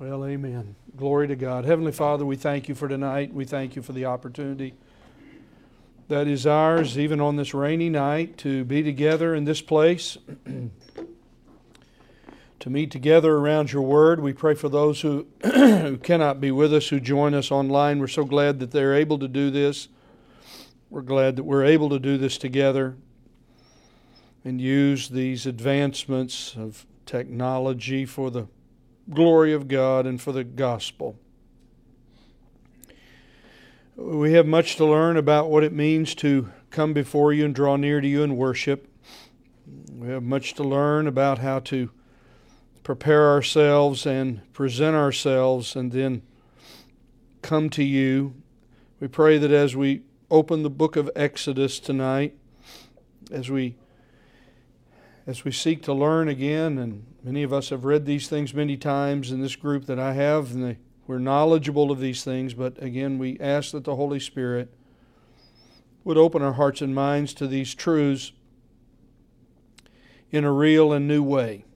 Well, amen. Glory to God. Heavenly Father, we thank you for tonight. We thank you for the opportunity that is ours, even on this rainy night, to be together in this place, to meet together around your word. We pray for those who, who cannot be with us, who join us online. We're so glad that they're able to do this. We're glad that we're able to do this together and use these advancements of technology for the glory of God and for the gospel. We have much to learn about what it means to come before you and draw near to you and worship. We have much to learn about how to prepare ourselves and present ourselves and then come to you. We pray that as we open the book of Exodus tonight, as we as we seek to learn again, and many of us have read these things many times in this group that I have, and they, we're knowledgeable of these things, but again, we ask that the Holy Spirit would open our hearts and minds to these truths in a real and new way.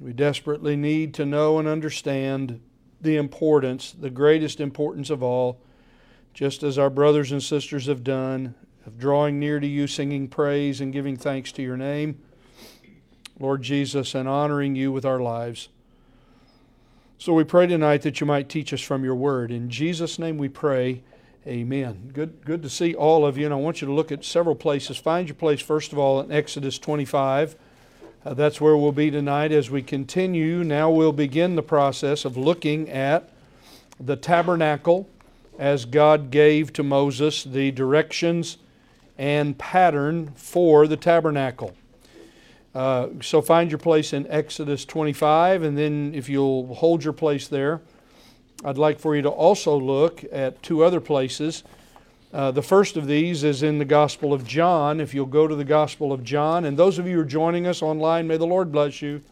We desperately need to know and understand the importance, the greatest importance of all, just as our brothers and sisters have done, of drawing near to you, singing praise and giving thanks to your name, Lord Jesus, and honoring you with our lives. So we pray tonight that you might teach us from your word. In Jesus' name we pray. Amen. Good, good to see all of you, and I want you to look at several places. Find your place, first of all, in Exodus 25. Uh, that's where we'll be tonight as we continue. Now we'll begin the process of looking at the tabernacle as God gave to Moses the directions and pattern for the tabernacle. Uh, so find your place in Exodus 25, and then if you'll hold your place there, I'd like for you to also look at two other places. Uh, the first of these is in the Gospel of John. If you'll go to the Gospel of John, and those of you who are joining us online, may the Lord bless you.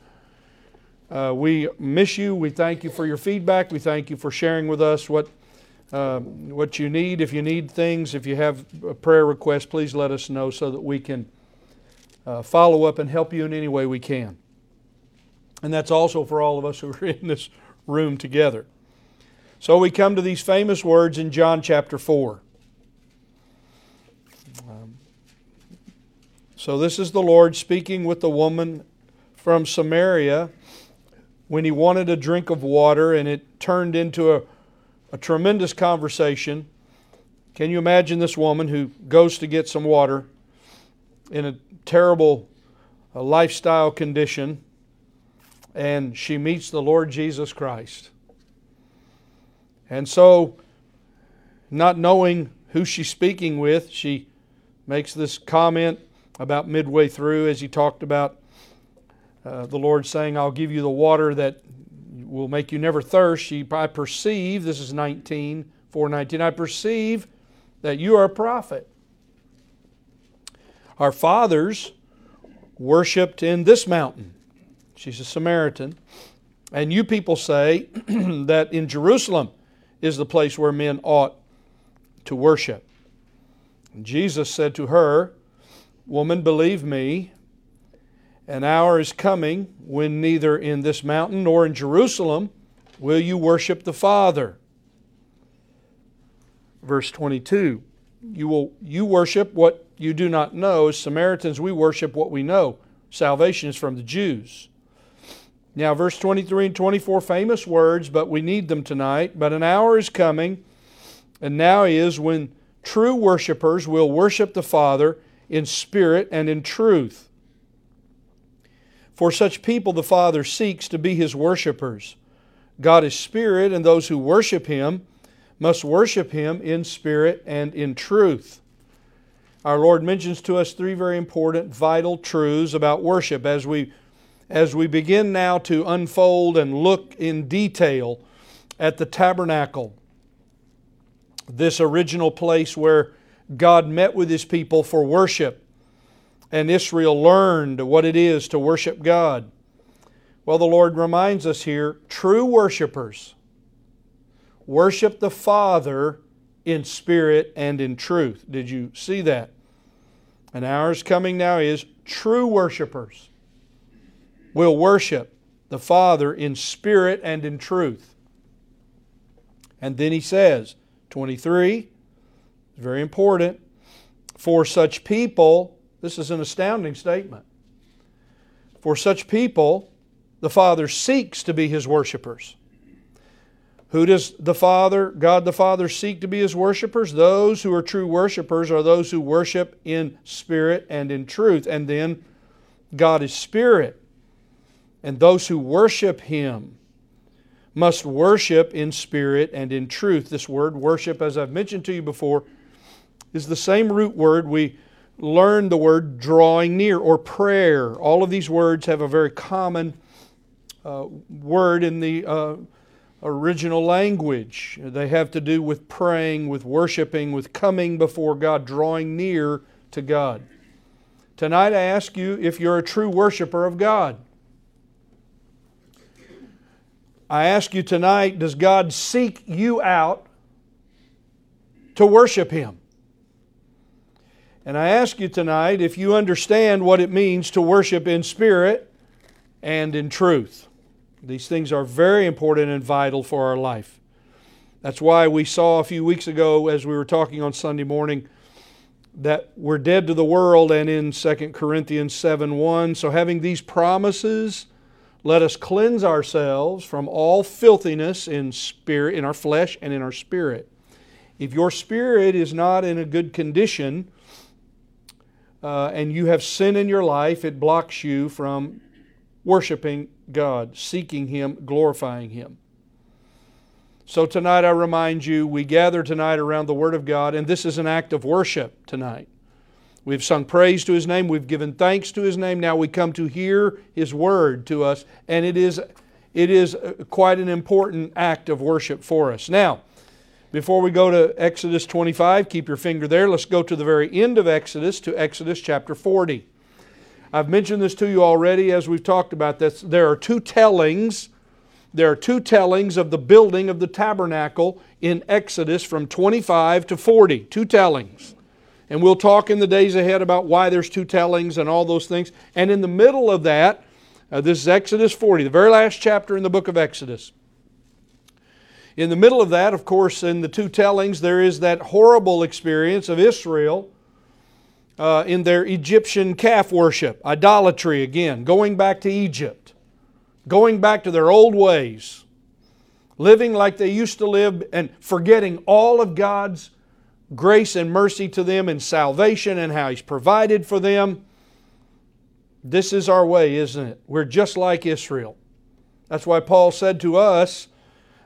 Uh, we miss you. We thank you for your feedback. We thank you for sharing with us what uh, what you need. If you need things, if you have a prayer request, please let us know so that we can uh, follow up and help you in any way we can. And that's also for all of us who are in this room together. So we come to these famous words in John chapter 4. Um, so this is the Lord speaking with the woman from Samaria when he wanted a drink of water and it turned into a a tremendous conversation. Can you imagine this woman who goes to get some water in a terrible uh, lifestyle condition and she meets the Lord Jesus Christ? And so, not knowing who she's speaking with, she makes this comment about midway through as he talked about uh, the Lord saying, I'll give you the water that will make you never thirst. She, I perceive, this is 19, 419, I perceive that you are a prophet. Our fathers worshiped in this mountain. She's a Samaritan. And you people say that in Jerusalem is the place where men ought to worship. And Jesus said to her, Woman, believe me, an hour is coming when neither in this mountain nor in Jerusalem will you worship the Father. Verse 22 You, will, you worship what you do not know. As Samaritans, we worship what we know. Salvation is from the Jews. Now, verse 23 and 24, famous words, but we need them tonight. But an hour is coming, and now is when true worshipers will worship the Father in spirit and in truth. For such people the Father seeks to be his worshippers. God is spirit, and those who worship him must worship him in spirit and in truth. Our Lord mentions to us three very important, vital truths about worship as we, as we begin now to unfold and look in detail at the tabernacle, this original place where God met with his people for worship and Israel learned what it is to worship God. Well, the Lord reminds us here true worshipers worship the Father in spirit and in truth. Did you see that? And hour's coming now is true worshipers will worship the Father in spirit and in truth. And then he says, 23, very important, for such people, this is an astounding statement. For such people, the Father seeks to be his worshipers. Who does the Father, God the Father, seek to be his worshipers? Those who are true worshipers are those who worship in spirit and in truth. And then God is spirit. And those who worship him must worship in spirit and in truth. This word, worship, as I've mentioned to you before, is the same root word we learned the word drawing near or prayer. All of these words have a very common uh, word in the uh, original language. They have to do with praying, with worshiping, with coming before God, drawing near to God. Tonight I ask you if you're a true worshiper of God. I ask you tonight, does God seek you out to worship Him? And I ask you tonight if you understand what it means to worship in spirit and in truth. These things are very important and vital for our life. That's why we saw a few weeks ago, as we were talking on Sunday morning, that we're dead to the world and in 2 Corinthians 7 1. So, having these promises, let us cleanse ourselves from all filthiness in spirit, in our flesh, and in our spirit. If your spirit is not in a good condition uh, and you have sin in your life, it blocks you from worshiping God, seeking Him, glorifying Him. So tonight I remind you, we gather tonight around the Word of God, and this is an act of worship tonight. We've sung praise to His name. We've given thanks to His name. Now we come to hear His Word to us, and it is, it is quite an important act of worship for us. Now, before we go to Exodus 25, keep your finger there. Let's go to the very end of Exodus, to Exodus chapter 40. I've mentioned this to you already as we've talked about this. There are two tellings. There are two tellings of the building of the tabernacle in Exodus from 25 to 40. Two tellings. And we'll talk in the days ahead about why there's two tellings and all those things. And in the middle of that, uh, this is Exodus 40, the very last chapter in the book of Exodus. In the middle of that, of course, in the two tellings, there is that horrible experience of Israel uh, in their Egyptian calf worship, idolatry again, going back to Egypt, going back to their old ways, living like they used to live, and forgetting all of God's grace and mercy to them and salvation and how He's provided for them. This is our way, isn't it? We're just like Israel. That's why Paul said to us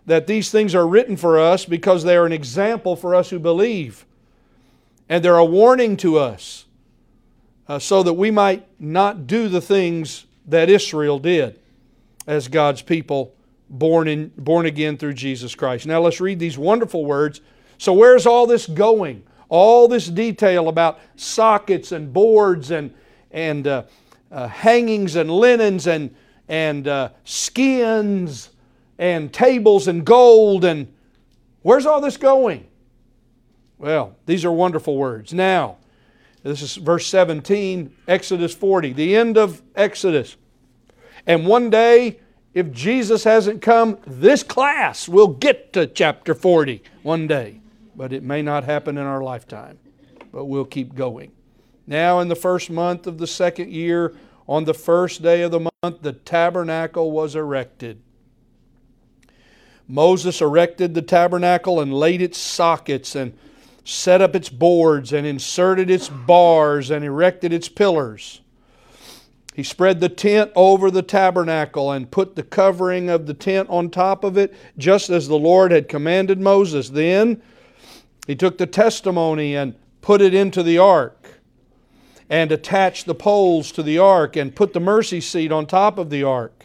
that these things are written for us because they are an example for us who believe. And they're a warning to us uh, so that we might not do the things that Israel did as God's people born, in, born again through Jesus Christ. Now let's read these wonderful words so, where's all this going? All this detail about sockets and boards and, and uh, uh, hangings and linens and, and uh, skins and tables and gold and where's all this going? Well, these are wonderful words. Now, this is verse 17, Exodus 40, the end of Exodus. And one day, if Jesus hasn't come, this class will get to chapter 40 one day but it may not happen in our lifetime. But we'll keep going. Now, in the first month of the second year, on the first day of the month, the tabernacle was erected. Moses erected the tabernacle and laid its sockets and set up its boards and inserted its bars and erected its pillars. He spread the tent over the tabernacle and put the covering of the tent on top of it, just as the Lord had commanded Moses. Then he took the testimony and put it into the ark and attached the poles to the ark and put the mercy seat on top of the ark.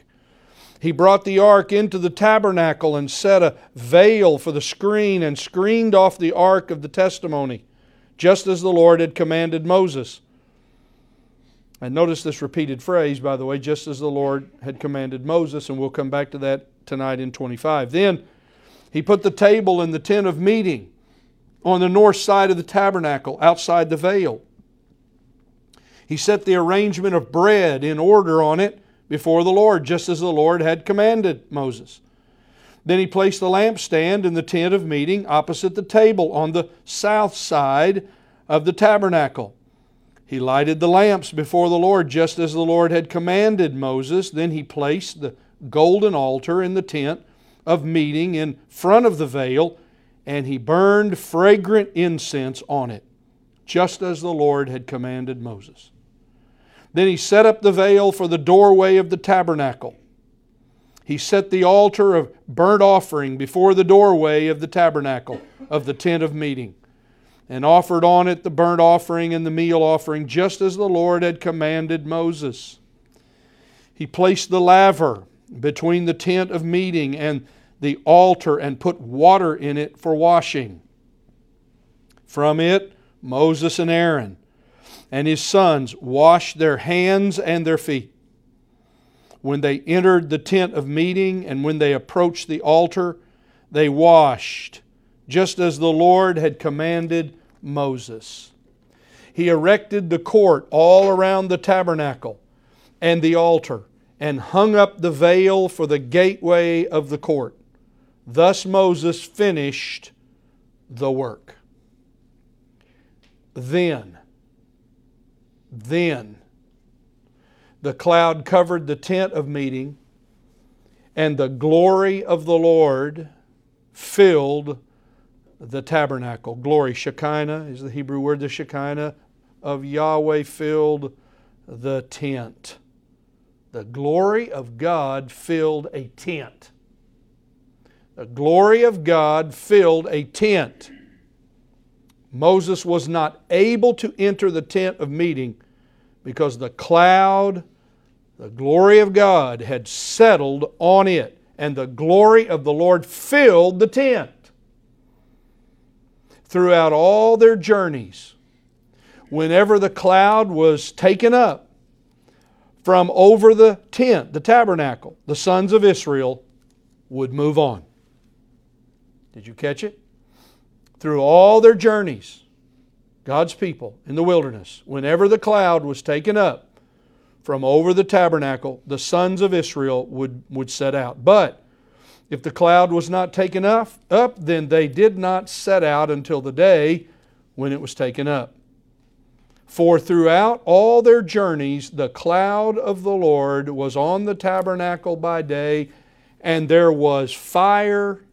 He brought the ark into the tabernacle and set a veil for the screen and screened off the ark of the testimony, just as the Lord had commanded Moses. And notice this repeated phrase, by the way, just as the Lord had commanded Moses, and we'll come back to that tonight in 25. Then he put the table in the tent of meeting on the north side of the tabernacle, outside the veil. He set the arrangement of bread in order on it before the Lord, just as the Lord had commanded Moses. Then he placed the lampstand in the tent of meeting opposite the table on the south side of the tabernacle. He lighted the lamps before the Lord just as the Lord had commanded Moses. Then he placed the golden altar in the tent of meeting in front of the veil, and he burned fragrant incense on it, just as the Lord had commanded Moses. Then he set up the veil for the doorway of the tabernacle. He set the altar of burnt offering before the doorway of the tabernacle of the tent of meeting and offered on it the burnt offering and the meal offering, just as the Lord had commanded Moses. He placed the laver between the tent of meeting and the altar and put water in it for washing. From it, Moses and Aaron and his sons washed their hands and their feet. When they entered the tent of meeting and when they approached the altar, they washed, just as the Lord had commanded Moses. He erected the court all around the tabernacle and the altar and hung up the veil for the gateway of the court. Thus Moses finished the work. Then, then, the cloud covered the tent of meeting, and the glory of the Lord filled the tabernacle. Glory, Shekinah is the Hebrew word. The Shekinah of Yahweh filled the tent. The glory of God filled a tent. The glory of God filled a tent. Moses was not able to enter the tent of meeting because the cloud, the glory of God, had settled on it, and the glory of the Lord filled the tent throughout all their journeys, whenever the cloud was taken up from over the tent, the tabernacle, the sons of Israel would move on. Did you catch it? Through all their journeys, God's people in the wilderness, whenever the cloud was taken up from over the tabernacle, the sons of Israel would, would set out. But if the cloud was not taken up, up, then they did not set out until the day when it was taken up. For throughout all their journeys, the cloud of the Lord was on the tabernacle by day, and there was fire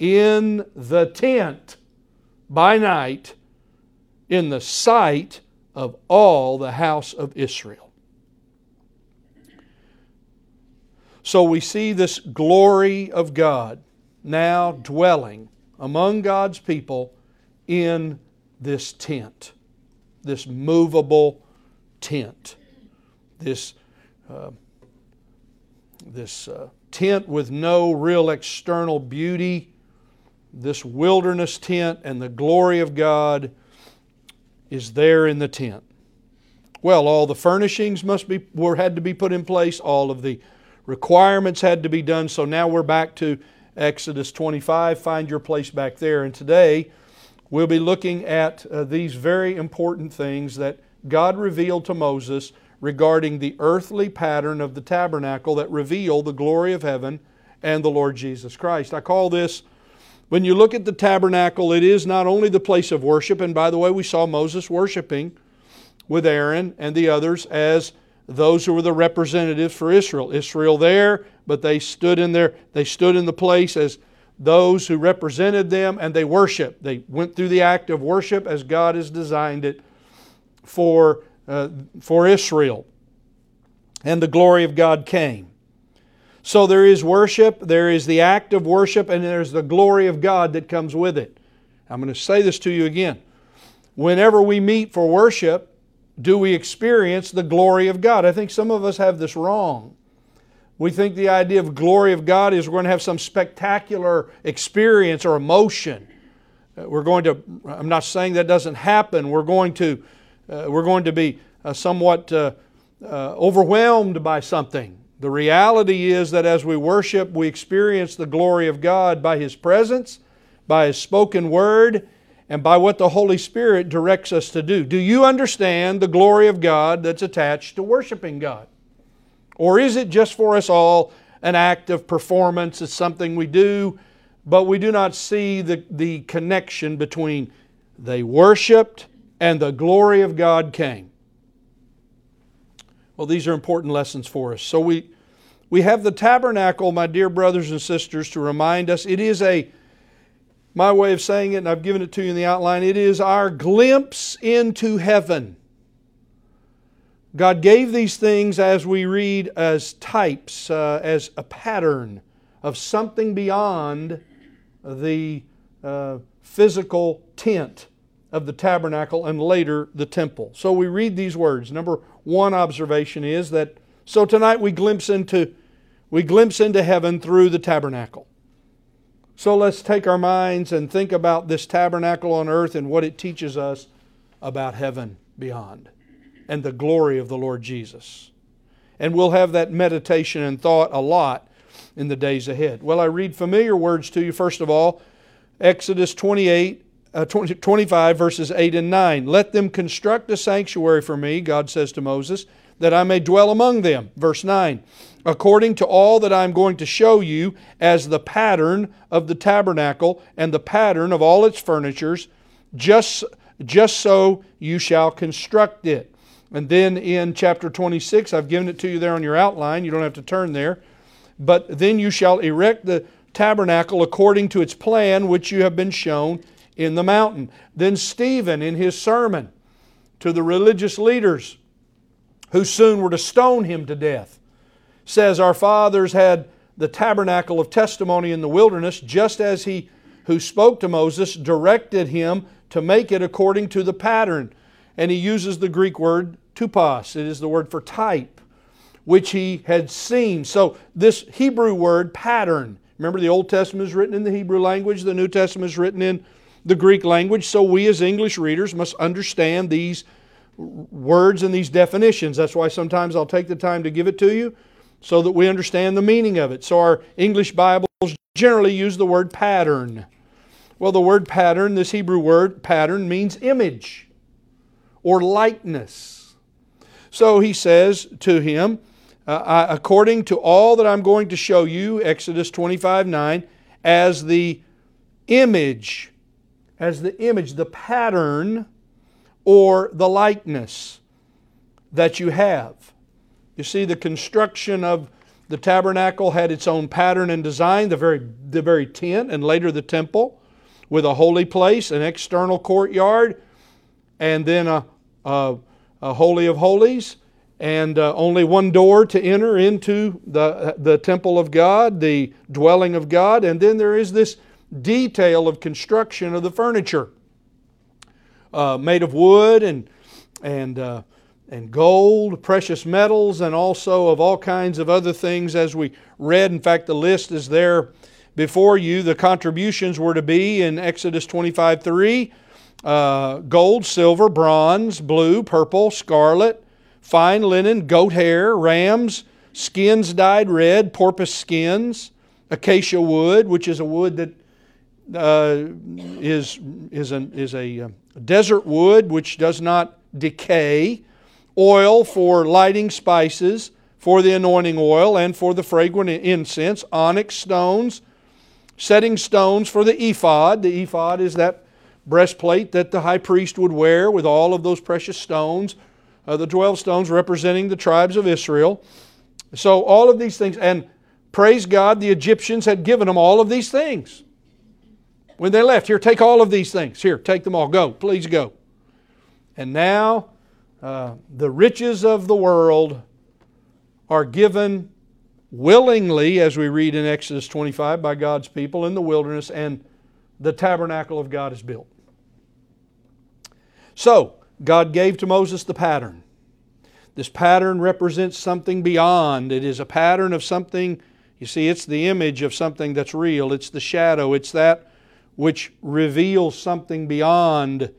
in the tent by night in the sight of all the house of Israel. So we see this glory of God now dwelling among God's people in this tent, this movable tent, this, uh, this uh, tent with no real external beauty, this wilderness tent, and the glory of God is there in the tent. Well, all the furnishings must be were had to be put in place, all of the requirements had to be done. So now we're back to Exodus 25. Find your place back there. And today we'll be looking at uh, these very important things that God revealed to Moses regarding the earthly pattern of the tabernacle that reveal the glory of heaven and the Lord Jesus Christ. I call this, when you look at the tabernacle, it is not only the place of worship, and by the way, we saw Moses worshiping with Aaron and the others as those who were the representatives for Israel. Israel there, but they stood in there, they stood in the place as those who represented them and they worshiped. They went through the act of worship as God has designed it for, uh, for Israel. And the glory of God came. So there is worship, there is the act of worship, and there's the glory of God that comes with it. I'm going to say this to you again. Whenever we meet for worship, do we experience the glory of God? I think some of us have this wrong. We think the idea of glory of God is we're going to have some spectacular experience or emotion. Uh, we're going to, I'm not saying that doesn't happen. We're going to, uh, we're going to be uh, somewhat uh, uh, overwhelmed by something. The reality is that as we worship, we experience the glory of God by His presence, by His spoken word, and by what the Holy Spirit directs us to do. Do you understand the glory of God that's attached to worshiping God? Or is it just for us all an act of performance? It's something we do, but we do not see the, the connection between they worshiped and the glory of God came. Well, these are important lessons for us. So we, we have the tabernacle, my dear brothers and sisters, to remind us it is a, my way of saying it, and I've given it to you in the outline, it is our glimpse into heaven. God gave these things, as we read, as types, uh, as a pattern of something beyond the uh, physical tent of the tabernacle and later the temple. So we read these words. Number one observation is that so tonight we glimpse into we glimpse into heaven through the tabernacle. So let's take our minds and think about this tabernacle on earth and what it teaches us about heaven beyond and the glory of the Lord Jesus. And we'll have that meditation and thought a lot in the days ahead. Well, I read familiar words to you, first of all Exodus 28. Uh, 20, 25 verses 8 and 9. Let them construct a sanctuary for me, God says to Moses, that I may dwell among them. Verse 9. According to all that I am going to show you as the pattern of the tabernacle and the pattern of all its furnitures, just, just so you shall construct it. And then in chapter 26, I've given it to you there on your outline. You don't have to turn there. But then you shall erect the tabernacle according to its plan, which you have been shown in the mountain. Then Stephen, in his sermon to the religious leaders who soon were to stone him to death, says, Our fathers had the tabernacle of testimony in the wilderness, just as he who spoke to Moses directed him to make it according to the pattern and he uses the Greek word tupos. It is the word for type, which he had seen. So, this Hebrew word pattern, remember the Old Testament is written in the Hebrew language, the New Testament is written in the Greek language. So, we as English readers must understand these words and these definitions. That's why sometimes I'll take the time to give it to you so that we understand the meaning of it. So, our English Bibles generally use the word pattern. Well, the word pattern, this Hebrew word pattern, means image or likeness. So he says to him, uh, according to all that I'm going to show you, Exodus 25 9, as the image, as the image, the pattern or the likeness that you have. You see, the construction of the tabernacle had its own pattern and design, the very, the very tent and later the temple, with a holy place, an external courtyard, and then a uh, a Holy of Holies, and uh, only one door to enter into the, the temple of God, the dwelling of God, and then there is this detail of construction of the furniture uh, made of wood and, and, uh, and gold, precious metals, and also of all kinds of other things as we read. In fact, the list is there before you. The contributions were to be in Exodus 25 3 uh, gold, silver, bronze, blue, purple, scarlet, fine linen, goat hair, rams, skins dyed red, porpoise skins, acacia wood, which is a wood that uh, is is, an, is a uh, desert wood which does not decay, oil for lighting spices, for the anointing oil, and for the fragrant incense, onyx stones, setting stones for the ephod. The ephod is that breastplate that the high priest would wear with all of those precious stones, uh, the 12 stones representing the tribes of Israel. So, all of these things, and praise God, the Egyptians had given them all of these things. When they left, here, take all of these things. Here, take them all. Go, please go. And now, uh, the riches of the world are given willingly, as we read in Exodus 25, by God's people in the wilderness, and the tabernacle of God is built. So, God gave to Moses the pattern. This pattern represents something beyond. It is a pattern of something, you see, it's the image of something that's real. It's the shadow. It's that which reveals something beyond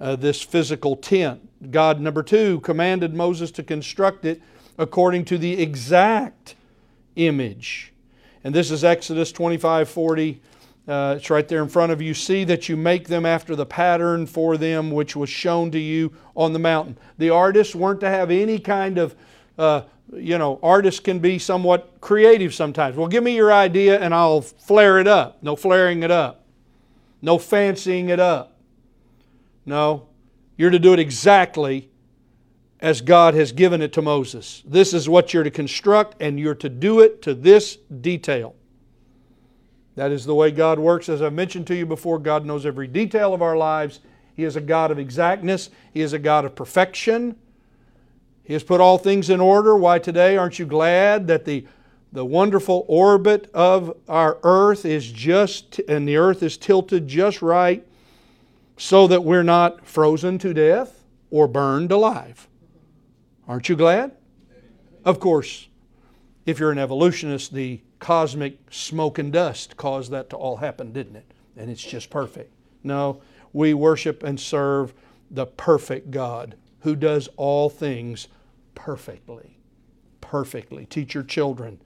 uh, this physical tent. God, number two, commanded Moses to construct it according to the exact image. And this is Exodus 25 40 uh, it's right there in front of you. See that you make them after the pattern for them which was shown to you on the mountain. The artists weren't to have any kind of uh, you know, artists can be somewhat creative sometimes. Well, give me your idea and I'll flare it up. No flaring it up. No fancying it up. No, you're to do it exactly as God has given it to Moses. This is what you're to construct, and you're to do it to this detail. That is the way God works. As I've mentioned to you before, God knows every detail of our lives. He is a God of exactness, He is a God of perfection. He has put all things in order. Why today aren't you glad that the, the wonderful orbit of our earth is just, and the earth is tilted just right so that we're not frozen to death or burned alive? Aren't you glad? Of course, if you're an evolutionist, the cosmic smoke and dust caused that to all happen, didn't it? And it's just perfect. No, we worship and serve the perfect God who does all things perfectly. Perfectly. Teach your children.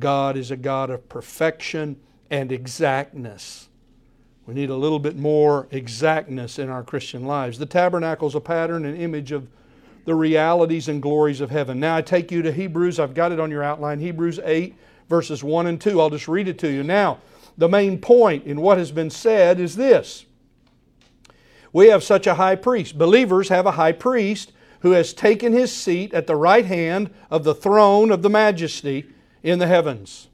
God is a God of perfection and exactness. We need a little bit more exactness in our Christian lives. The tabernacle is a pattern and image of the realities and glories of heaven. Now I take you to Hebrews. I've got it on your outline. Hebrews 8, verses 1 and 2. I'll just read it to you. Now, the main point in what has been said is this We have such a high priest. Believers have a high priest who has taken his seat at the right hand of the throne of the majesty in the heavens.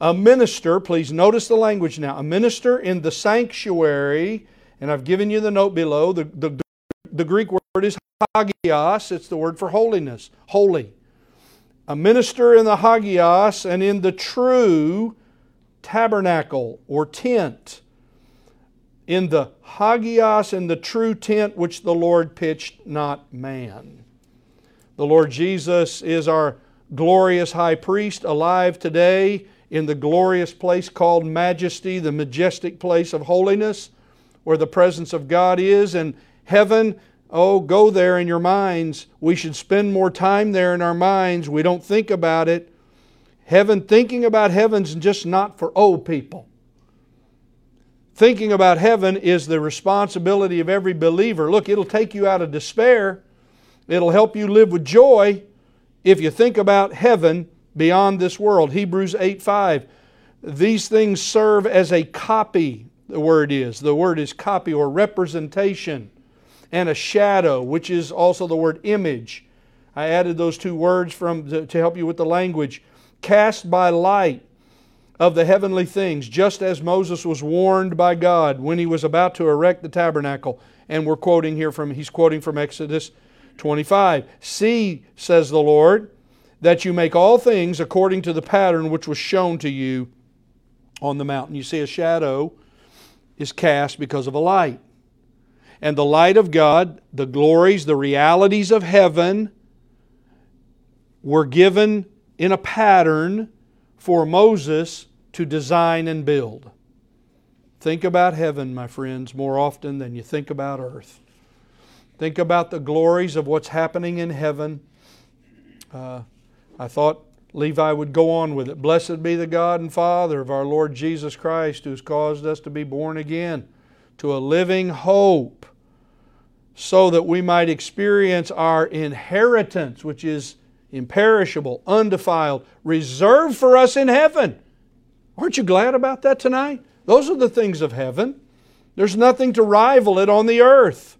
A minister, please notice the language now, a minister in the sanctuary, and I've given you the note below. The, the, the Greek word is hagios, it's the word for holiness, holy. A minister in the hagios and in the true tabernacle or tent in the hagios and the true tent which the Lord pitched, not man. The Lord Jesus is our glorious high priest, alive today in the glorious place called majesty, the majestic place of holiness, where the presence of God is, and heaven. Oh, go there in your minds. We should spend more time there in our minds. We don't think about it. Heaven, thinking about heaven's just not for old people. Thinking about heaven is the responsibility of every believer. Look, it'll take you out of despair. It'll help you live with joy if you think about heaven beyond this world. Hebrews 8 5. These things serve as a copy, the word is. The word is copy or representation, and a shadow, which is also the word image. I added those two words from to, to help you with the language. Cast by light of the heavenly things, just as Moses was warned by God when he was about to erect the tabernacle. And we're quoting here from, he's quoting from Exodus 25. See, says the Lord, that you make all things according to the pattern which was shown to you on the mountain. You see, a shadow is cast because of a light. And the light of God, the glories, the realities of heaven, were given in a pattern for Moses to design and build. Think about heaven, my friends, more often than you think about earth. Think about the glories of what's happening in heaven. Uh, I thought Levi would go on with it. Blessed be the God and Father of our Lord Jesus Christ, who's caused us to be born again to a living hope, so that we might experience our inheritance, which is imperishable, undefiled, reserved for us in heaven. Aren't you glad about that tonight? Those are the things of heaven. There's nothing to rival it on the earth.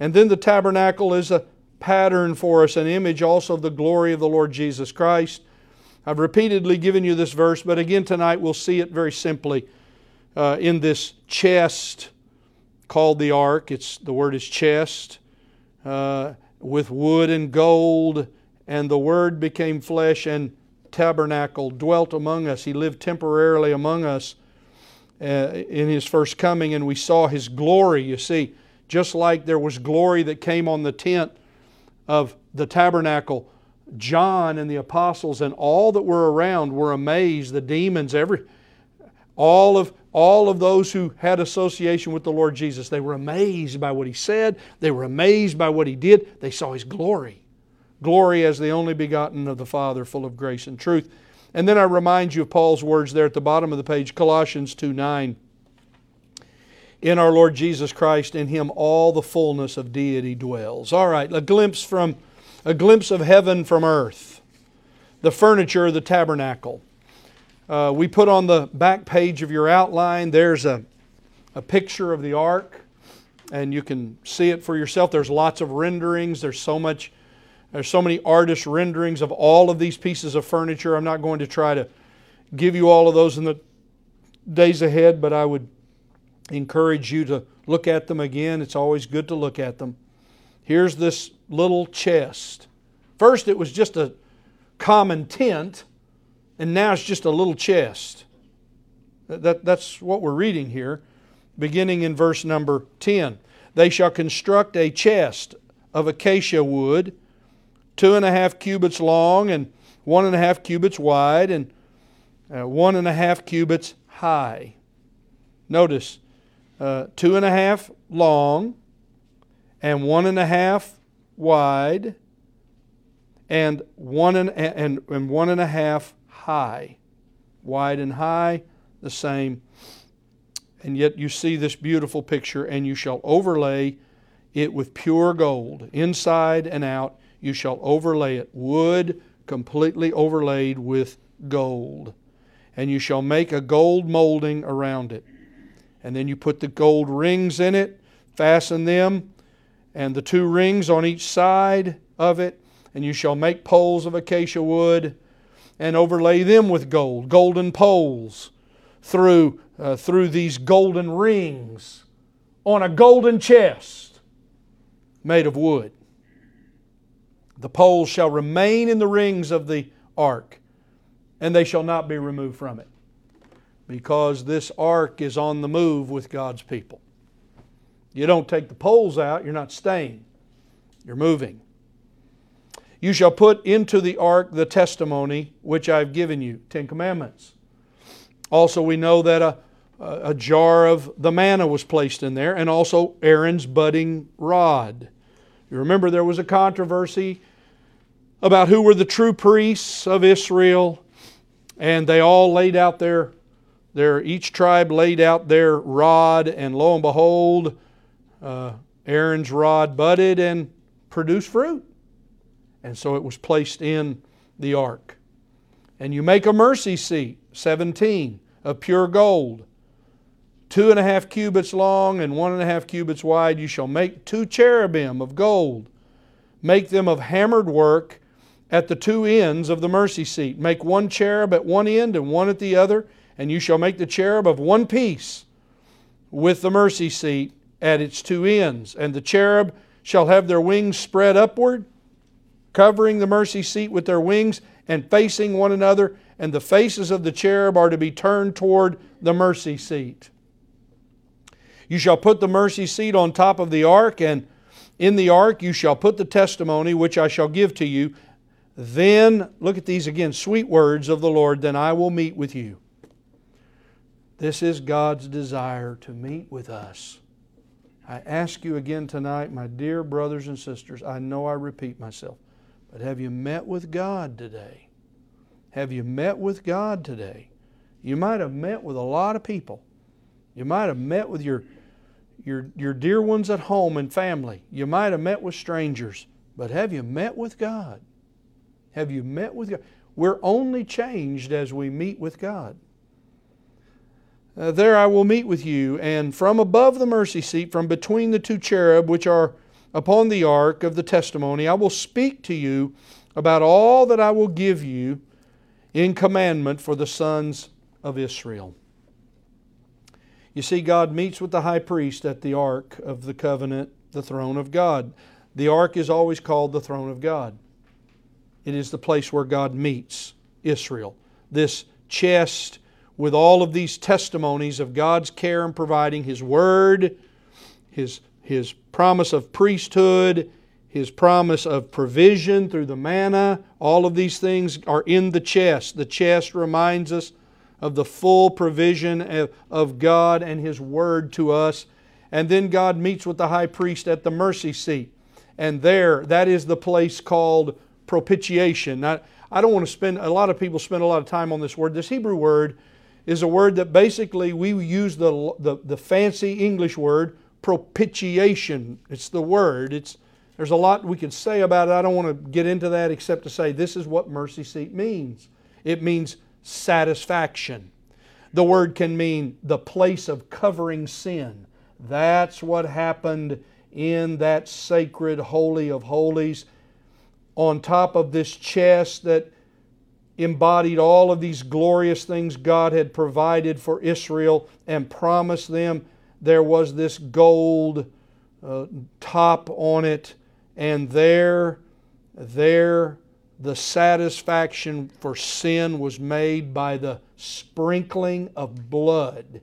And then the tabernacle is a pattern for us, an image also of the glory of the Lord Jesus Christ. I've repeatedly given you this verse, but again tonight we'll see it very simply uh, in this chest called the ark. It's the word is chest uh, with wood and gold, and the Word became flesh and tabernacle, dwelt among us. He lived temporarily among us uh, in his first coming, and we saw his glory. You see, just like there was glory that came on the tent of the tabernacle, John and the apostles and all that were around were amazed. The demons, every all of all of those who had association with the Lord Jesus, they were amazed by what he said. They were amazed by what he did. They saw his glory. Glory as the only begotten of the Father, full of grace and truth. And then I remind you of Paul's words there at the bottom of the page, Colossians 2 9. In our Lord Jesus Christ, in Him all the fullness of deity dwells. All right, a glimpse from a glimpse of heaven from earth, the furniture of the tabernacle. Uh, we put on the back page of your outline, there's a, a picture of the ark, and you can see it for yourself. There's lots of renderings, there's so much. There's so many artist renderings of all of these pieces of furniture. I'm not going to try to give you all of those in the days ahead, but I would encourage you to look at them again. It's always good to look at them. Here's this little chest. First, it was just a common tent, and now it's just a little chest. That, that's what we're reading here, beginning in verse number 10. They shall construct a chest of acacia wood, two and a half cubits long, and one and a half cubits wide, and uh, one and a half cubits high. Notice, uh, two and a half long, and one and a half wide, and one and, and, and one and a half high. Wide and high, the same. And yet you see this beautiful picture, and you shall overlay it with pure gold, inside and out. You shall overlay it, wood completely overlaid with gold. And you shall make a gold molding around it. And then you put the gold rings in it, fasten them and the two rings on each side of it, and you shall make poles of acacia wood and overlay them with gold, golden poles through, uh, through these golden rings on a golden chest made of wood. The poles shall remain in the rings of the ark, and they shall not be removed from it, because this ark is on the move with God's people. You don't take the poles out, you're not staying, you're moving. You shall put into the ark the testimony which I've given you. Ten Commandments. Also, we know that a, a jar of the manna was placed in there, and also Aaron's budding rod. You remember there was a controversy about who were the true priests of Israel, and they all laid out their, their each tribe laid out their rod, and lo and behold, uh, Aaron's rod budded and produced fruit. And so it was placed in the ark. And you make a mercy seat, 17, of pure gold, two and a half cubits long and one and a half cubits wide. You shall make two cherubim of gold. Make them of hammered work at the two ends of the mercy seat. Make one cherub at one end and one at the other, and you shall make the cherub of one piece with the mercy seat at its two ends. And the cherub shall have their wings spread upward, covering the mercy seat with their wings and facing one another. And the faces of the cherub are to be turned toward the mercy seat. You shall put the mercy seat on top of the ark, and in the ark you shall put the testimony which I shall give to you. Then, look at these again, sweet words of the Lord, then I will meet with you. This is God's desire to meet with us. I ask you again tonight, my dear brothers and sisters, I know I repeat myself, but have you met with God today? Have you met with God today? You might have met with a lot of people. You might have met with your, your, your dear ones at home and family. You might have met with strangers. But have you met with God? Have you met with God? We're only changed as we meet with God. Uh, there I will meet with you, and from above the mercy seat, from between the two cherub which are upon the ark of the testimony, I will speak to you about all that I will give you in commandment for the sons of Israel. You see, God meets with the high priest at the ark of the covenant, the throne of God. The ark is always called the throne of God. It is the place where God meets Israel. This chest with all of these testimonies of God's care in providing His Word, His, His promise of priesthood, His promise of provision through the manna. All of these things are in the chest. The chest reminds us of the full provision of, of God and His Word to us. And then God meets with the high priest at the mercy seat. And there, that is the place called propitiation. Now, I don't want to spend, a lot of people spend a lot of time on this word. This Hebrew word is a word that basically we use the, the, the fancy English word propitiation. It's the word. It's There's a lot we could say about it. I don't want to get into that except to say this is what mercy seat means it means satisfaction. The word can mean the place of covering sin. That's what happened in that sacred Holy of Holies. On top of this chest that embodied all of these glorious things God had provided for Israel and promised them, there was this gold uh, top on it and there, there, the satisfaction for sin was made by the sprinkling of blood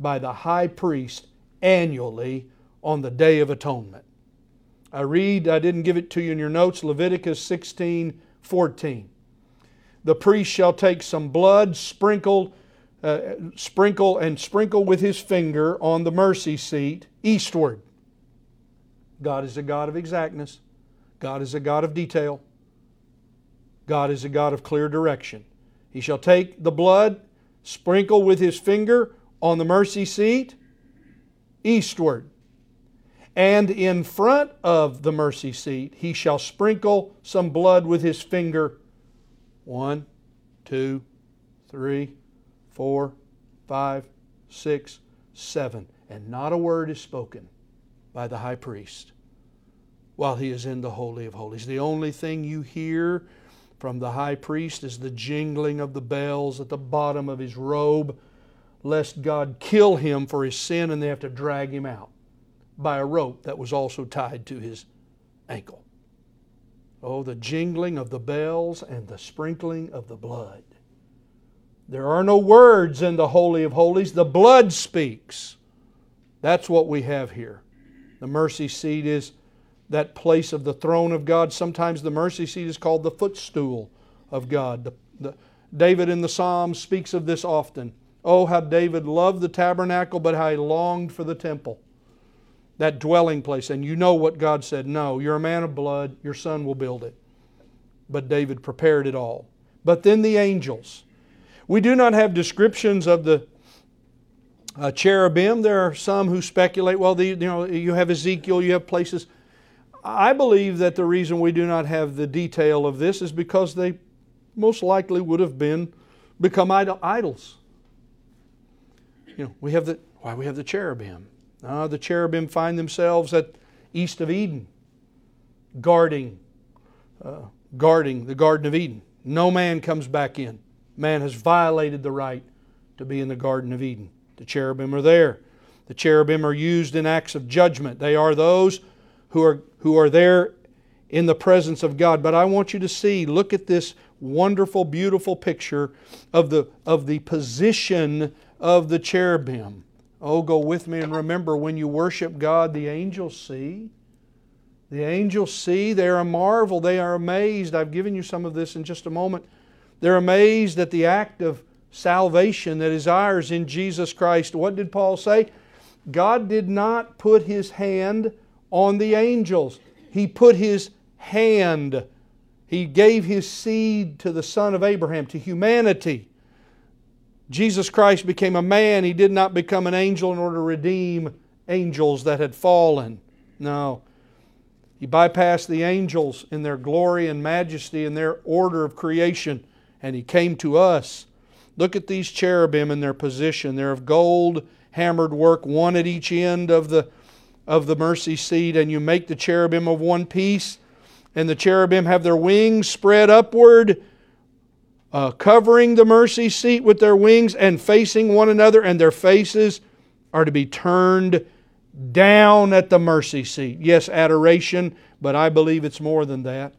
by the high priest annually on the Day of Atonement. I read, I didn't give it to you in your notes, Leviticus 16 14. The priest shall take some blood, sprinkled, uh, sprinkle and sprinkle with his finger on the mercy seat eastward God is a God of exactness. God is a God of detail. God is a God of clear direction. He shall take the blood, sprinkle with his finger on the mercy seat eastward. And in front of the mercy seat, he shall sprinkle some blood with his finger. One, two, three, four, five, six, seven. And not a word is spoken by the high priest while he is in the Holy of Holies. The only thing you hear from the high priest is the jingling of the bells at the bottom of his robe, lest God kill him for his sin and they have to drag him out by a rope that was also tied to his ankle. Oh, the jingling of the bells and the sprinkling of the blood. There are no words in the Holy of Holies, the blood speaks. That's what we have here. The mercy seat is that place of the throne of God. Sometimes the mercy seat is called the footstool of God. The, the, David in the Psalms speaks of this often. Oh, how David loved the tabernacle, but how he longed for the temple, that dwelling place. And you know what God said No, you're a man of blood, your son will build it. But David prepared it all. But then the angels. We do not have descriptions of the uh, cherubim. There are some who speculate, well, the, you know, you have Ezekiel, you have places. I believe that the reason we do not have the detail of this is because they most likely would have been become idols. You know, we have the why we have the cherubim. Uh, the cherubim find themselves at east of Eden, guarding, uh, guarding the Garden of Eden. No man comes back in. Man has violated the right to be in the Garden of Eden. The cherubim are there. The cherubim are used in acts of judgment. They are those who are, who are there in the presence of God. But I want you to see, look at this wonderful, beautiful picture of the, of the position of the cherubim. Oh, go with me and remember when you worship God, the angels see. The angels see, they are a marvel, they are amazed. I've given you some of this in just a moment. They're amazed at the act of salvation that is ours in Jesus Christ. What did Paul say? God did not put his hand on the angels. He put his hand, he gave his seed to the son of Abraham, to humanity. Jesus Christ became a man. He did not become an angel in order to redeem angels that had fallen. No. He bypassed the angels in their glory and majesty and their order of creation, and he came to us. Look at these cherubim in their position. They're of gold, hammered work, one at each end of the of the mercy seat, and you make the cherubim of one piece, and the cherubim have their wings spread upward, uh, covering the mercy seat with their wings and facing one another, and their faces are to be turned down at the mercy seat. Yes, adoration, but I believe it's more than that.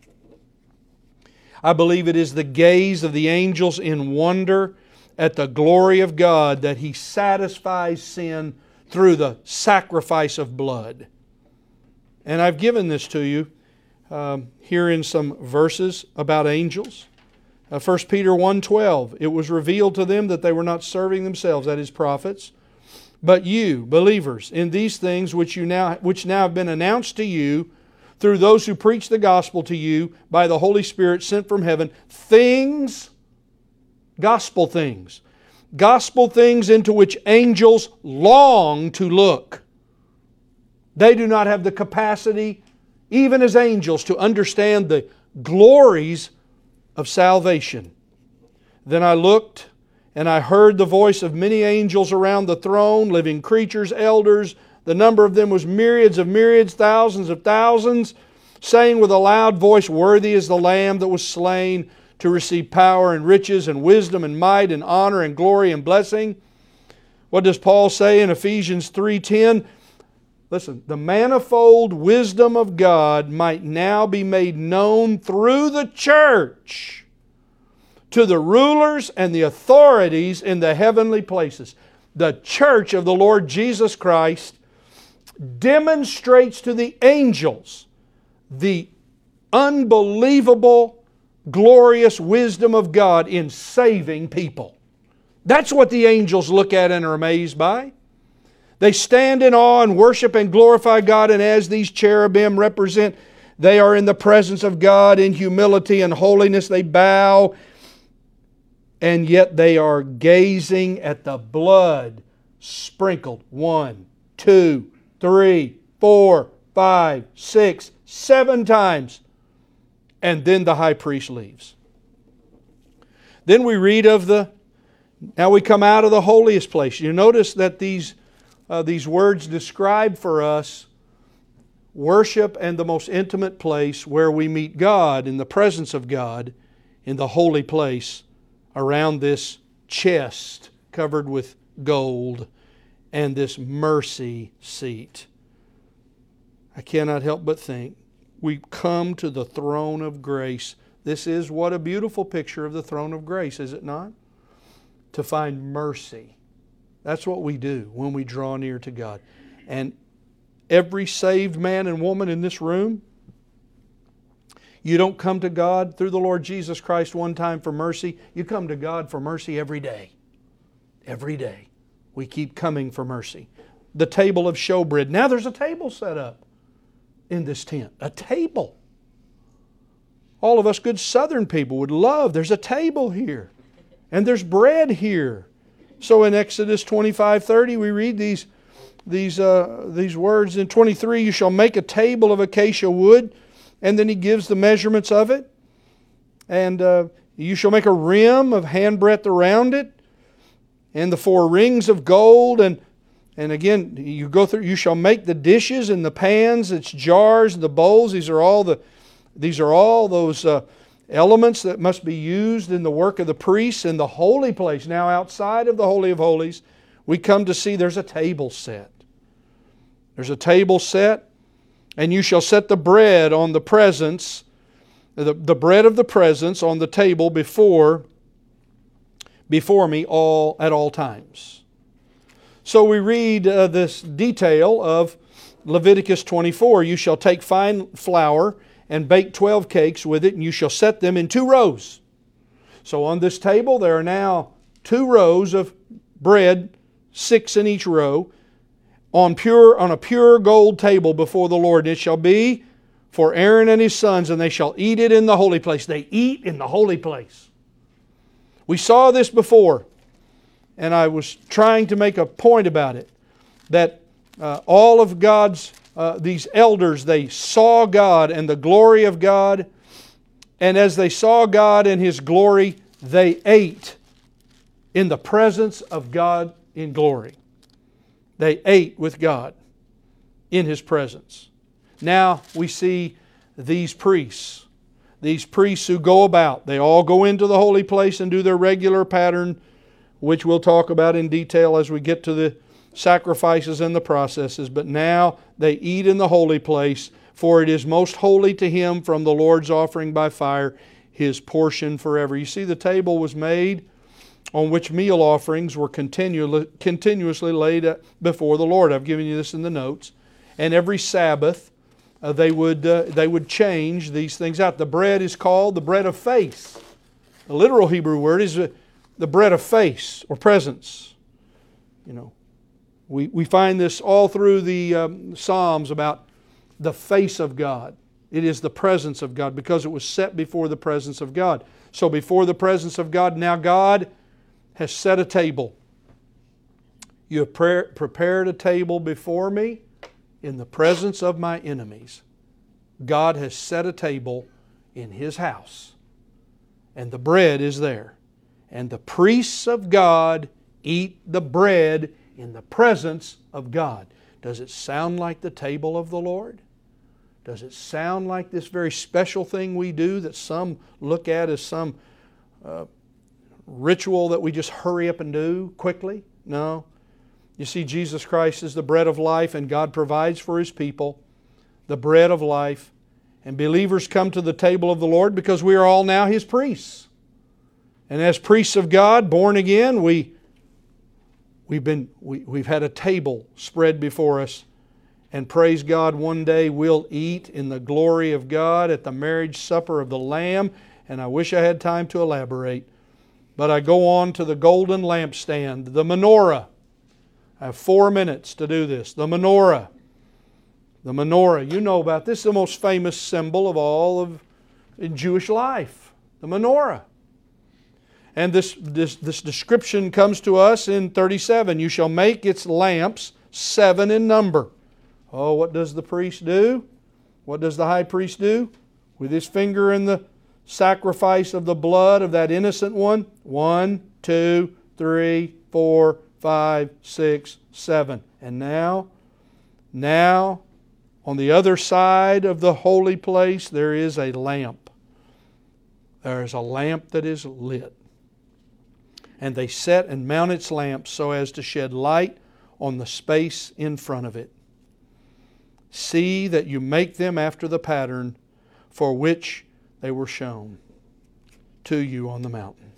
I believe it is the gaze of the angels in wonder at the glory of God that He satisfies sin through the sacrifice of blood. And I've given this to you um, here in some verses about angels. Uh, 1 Peter 1:12 It was revealed to them that they were not serving themselves that is prophets but you believers in these things which you now which now have been announced to you through those who preach the gospel to you by the Holy Spirit sent from heaven things gospel things gospel things into which angels long to look. They do not have the capacity even as angels, to understand the glories of salvation. Then I looked, and I heard the voice of many angels around the throne, living creatures, elders. The number of them was myriads of myriads, thousands of thousands, saying with a loud voice, Worthy is the Lamb that was slain to receive power and riches and wisdom and might and honor and glory and blessing. What does Paul say in Ephesians 3:10? Listen, the manifold wisdom of God might now be made known through the church to the rulers and the authorities in the heavenly places. The church of the Lord Jesus Christ demonstrates to the angels the unbelievable, glorious wisdom of God in saving people. That's what the angels look at and are amazed by. They stand in awe and worship and glorify God, and as these cherubim represent, they are in the presence of God in humility and holiness. They bow, and yet they are gazing at the blood sprinkled. One, two, three, four, five, six, seven times. And then the high priest leaves. Then we read of the, now we come out of the holiest place. You notice that these uh, these words describe for us worship and the most intimate place where we meet God in the presence of God in the holy place around this chest covered with gold and this mercy seat. I cannot help but think we come to the throne of grace. This is what a beautiful picture of the throne of grace, is it not? To find mercy that's what we do when we draw near to God. And every saved man and woman in this room, you don't come to God through the Lord Jesus Christ one time for mercy. You come to God for mercy every day. Every day. We keep coming for mercy. The table of showbread. Now there's a table set up in this tent. A table. All of us good southern people would love. There's a table here. And there's bread here. So in Exodus 25 30, we read these, these, uh, these words. In 23, you shall make a table of acacia wood. And then he gives the measurements of it. And uh, you shall make a rim of handbreadth around it, and the four rings of gold. And, and again, you go through, you shall make the dishes and the pans, its jars and the bowls. These are all the these are all those uh, elements that must be used in the work of the priests in the holy place. Now, outside of the Holy of Holies, we come to see there's a table set. There's a table set, and you shall set the bread on the presence, the, the bread of the presence on the table before, before me all at all times. So we read uh, this detail of Leviticus 24. You shall take fine flour and bake 12 cakes with it, and you shall set them in two rows. So on this table, there are now two rows of bread, six in each row, on, pure, on a pure gold table before the Lord. And it shall be for Aaron and his sons, and they shall eat it in the holy place. They eat in the holy place. We saw this before, and I was trying to make a point about it that uh, all of God's uh, these elders, they saw God and the glory of God. And as they saw God and His glory, they ate in the presence of God in glory. They ate with God in His presence. Now we see these priests, these priests who go about, they all go into the holy place and do their regular pattern, which we'll talk about in detail as we get to the sacrifices and the processes, but now they eat in the holy place, for it is most holy to him from the Lord's offering by fire, his portion forever. You see, the table was made on which meal offerings were continually, continuously laid before the Lord. I've given you this in the notes. And every Sabbath, uh, they, would, uh, they would change these things out. The bread is called the bread of faith. The literal Hebrew word is uh, the bread of face or presence. You know, we, we find this all through the um, Psalms about the face of God. It is the presence of God because it was set before the presence of God. So, before the presence of God, now God has set a table. You have pre- prepared a table before me in the presence of my enemies. God has set a table in His house, and the bread is there. And the priests of God eat the bread in the presence of God. Does it sound like the table of the Lord? Does it sound like this very special thing we do that some look at as some uh, ritual that we just hurry up and do quickly? No. You see, Jesus Christ is the bread of life, and God provides for His people the bread of life. And believers come to the table of the Lord because we are all now His priests. And as priests of God, born again, we, we've, been, we, we've had a table spread before us. And praise God, one day we'll eat in the glory of God at the marriage supper of the Lamb. And I wish I had time to elaborate. But I go on to the golden lampstand, the menorah. I have four minutes to do this. The menorah. The menorah. You know about this. the most famous symbol of all of Jewish life. The menorah. And this, this, this description comes to us in 37. You shall make its lamps seven in number. Oh, what does the priest do? What does the high priest do? With his finger in the sacrifice of the blood of that innocent one? One, two, three, four, five, six, seven. And now, now, on the other side of the holy place, there is a lamp. There is a lamp that is lit and they set and mount its lamps so as to shed light on the space in front of it. See that you make them after the pattern for which they were shown to you on the mountain.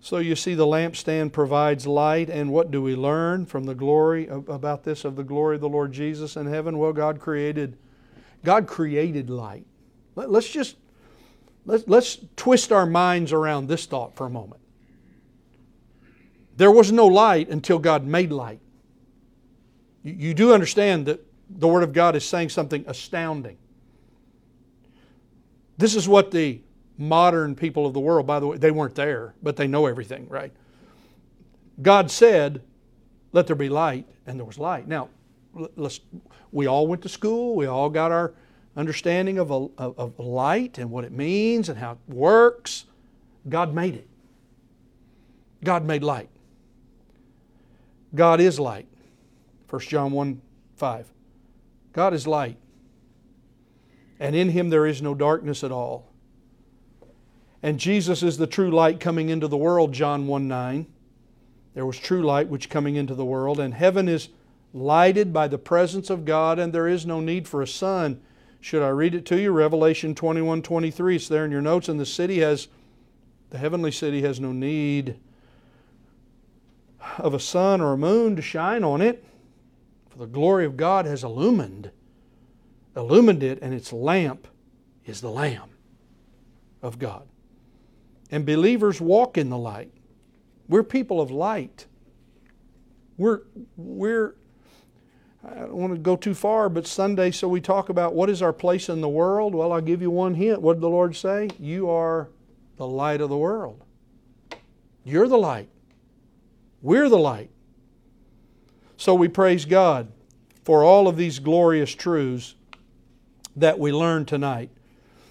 So you see, the lampstand provides light, and what do we learn from the glory about this of the glory of the Lord Jesus in heaven? Well, God created, God created light. Let, us just let's, let's twist our minds around this thought for a moment. There was no light until God made light. You, do understand that the Word of God is saying something astounding. This is what the modern people of the world, by the way, they weren't there, but they know everything, right? God said, Let there be light, and there was light. Now, let's, we all went to school, we all got our understanding of, a, of light and what it means and how it works. God made it. God made light. God is light. 1 John 1 5. God is light. And in him there is no darkness at all. And Jesus is the true light coming into the world, John 1 9. There was true light which coming into the world, and heaven is lighted by the presence of God, and there is no need for a sun. Should I read it to you? Revelation 21 23. It's there in your notes, and the city has, the heavenly city has no need of a sun or a moon to shine on it, for the glory of God has illumined, illumined it, and its lamp is the Lamb of God. And believers walk in the light. We're people of light. We're, we're, I don't want to go too far, but Sunday, so we talk about what is our place in the world. Well, I'll give you one hint. What did the Lord say? You are the light of the world. You're the light. We're the light. So we praise God for all of these glorious truths that we learned tonight.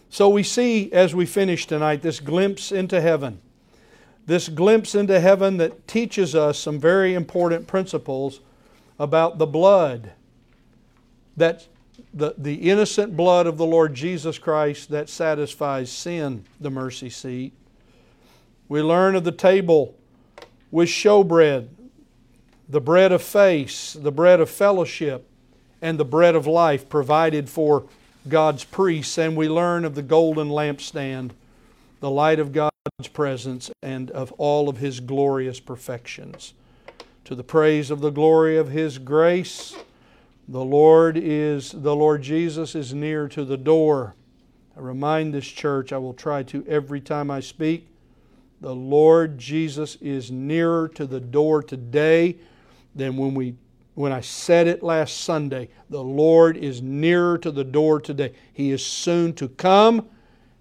So we see as we finish tonight this glimpse into heaven. This glimpse into heaven that teaches us some very important principles about the blood that the, the innocent blood of the Lord Jesus Christ that satisfies sin, the mercy seat. We learn of the table with showbread, the bread of face, the bread of fellowship, and the bread of life provided for God's priests. And we learn of the golden lampstand, the light of God's presence, and of all of His glorious perfections. To the praise of the glory of His grace, the Lord is, the Lord Jesus is near to the door. I remind this church, I will try to every time I speak, the Lord Jesus is nearer to the door today than when we when I said it last Sunday. The Lord is nearer to the door today. He is soon to come,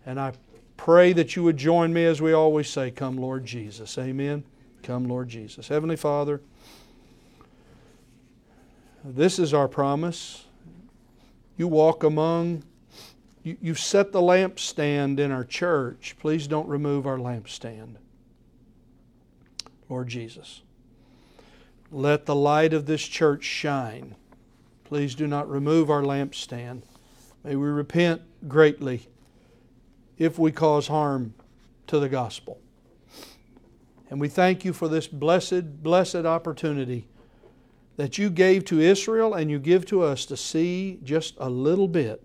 and I pray that you would join me as we always say, Come, Lord Jesus. Amen. Come, Lord Jesus. Heavenly Father, this is our promise. You walk among you, you've set the lampstand in our church. Please don't remove our lampstand. Lord Jesus, let the light of this church shine. Please do not remove our lampstand. May we repent greatly if we cause harm to the gospel. And we thank you for this blessed, blessed opportunity that you gave to Israel and you give to us to see just a little bit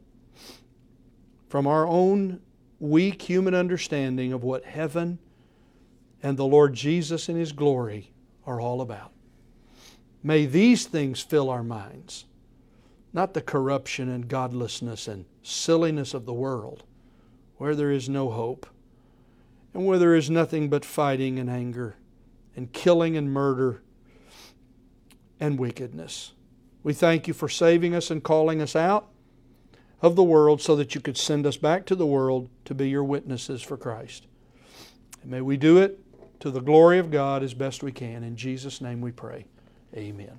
from our own weak human understanding of what heaven and the Lord Jesus in His glory are all about. May these things fill our minds, not the corruption and godlessness and silliness of the world, where there is no hope, and where there is nothing but fighting and anger, and killing and murder, and wickedness. We thank you for saving us and calling us out of the world so that you could send us back to the world to be your witnesses for Christ. And may we do it to the glory of God as best we can. In Jesus' name we pray. Amen.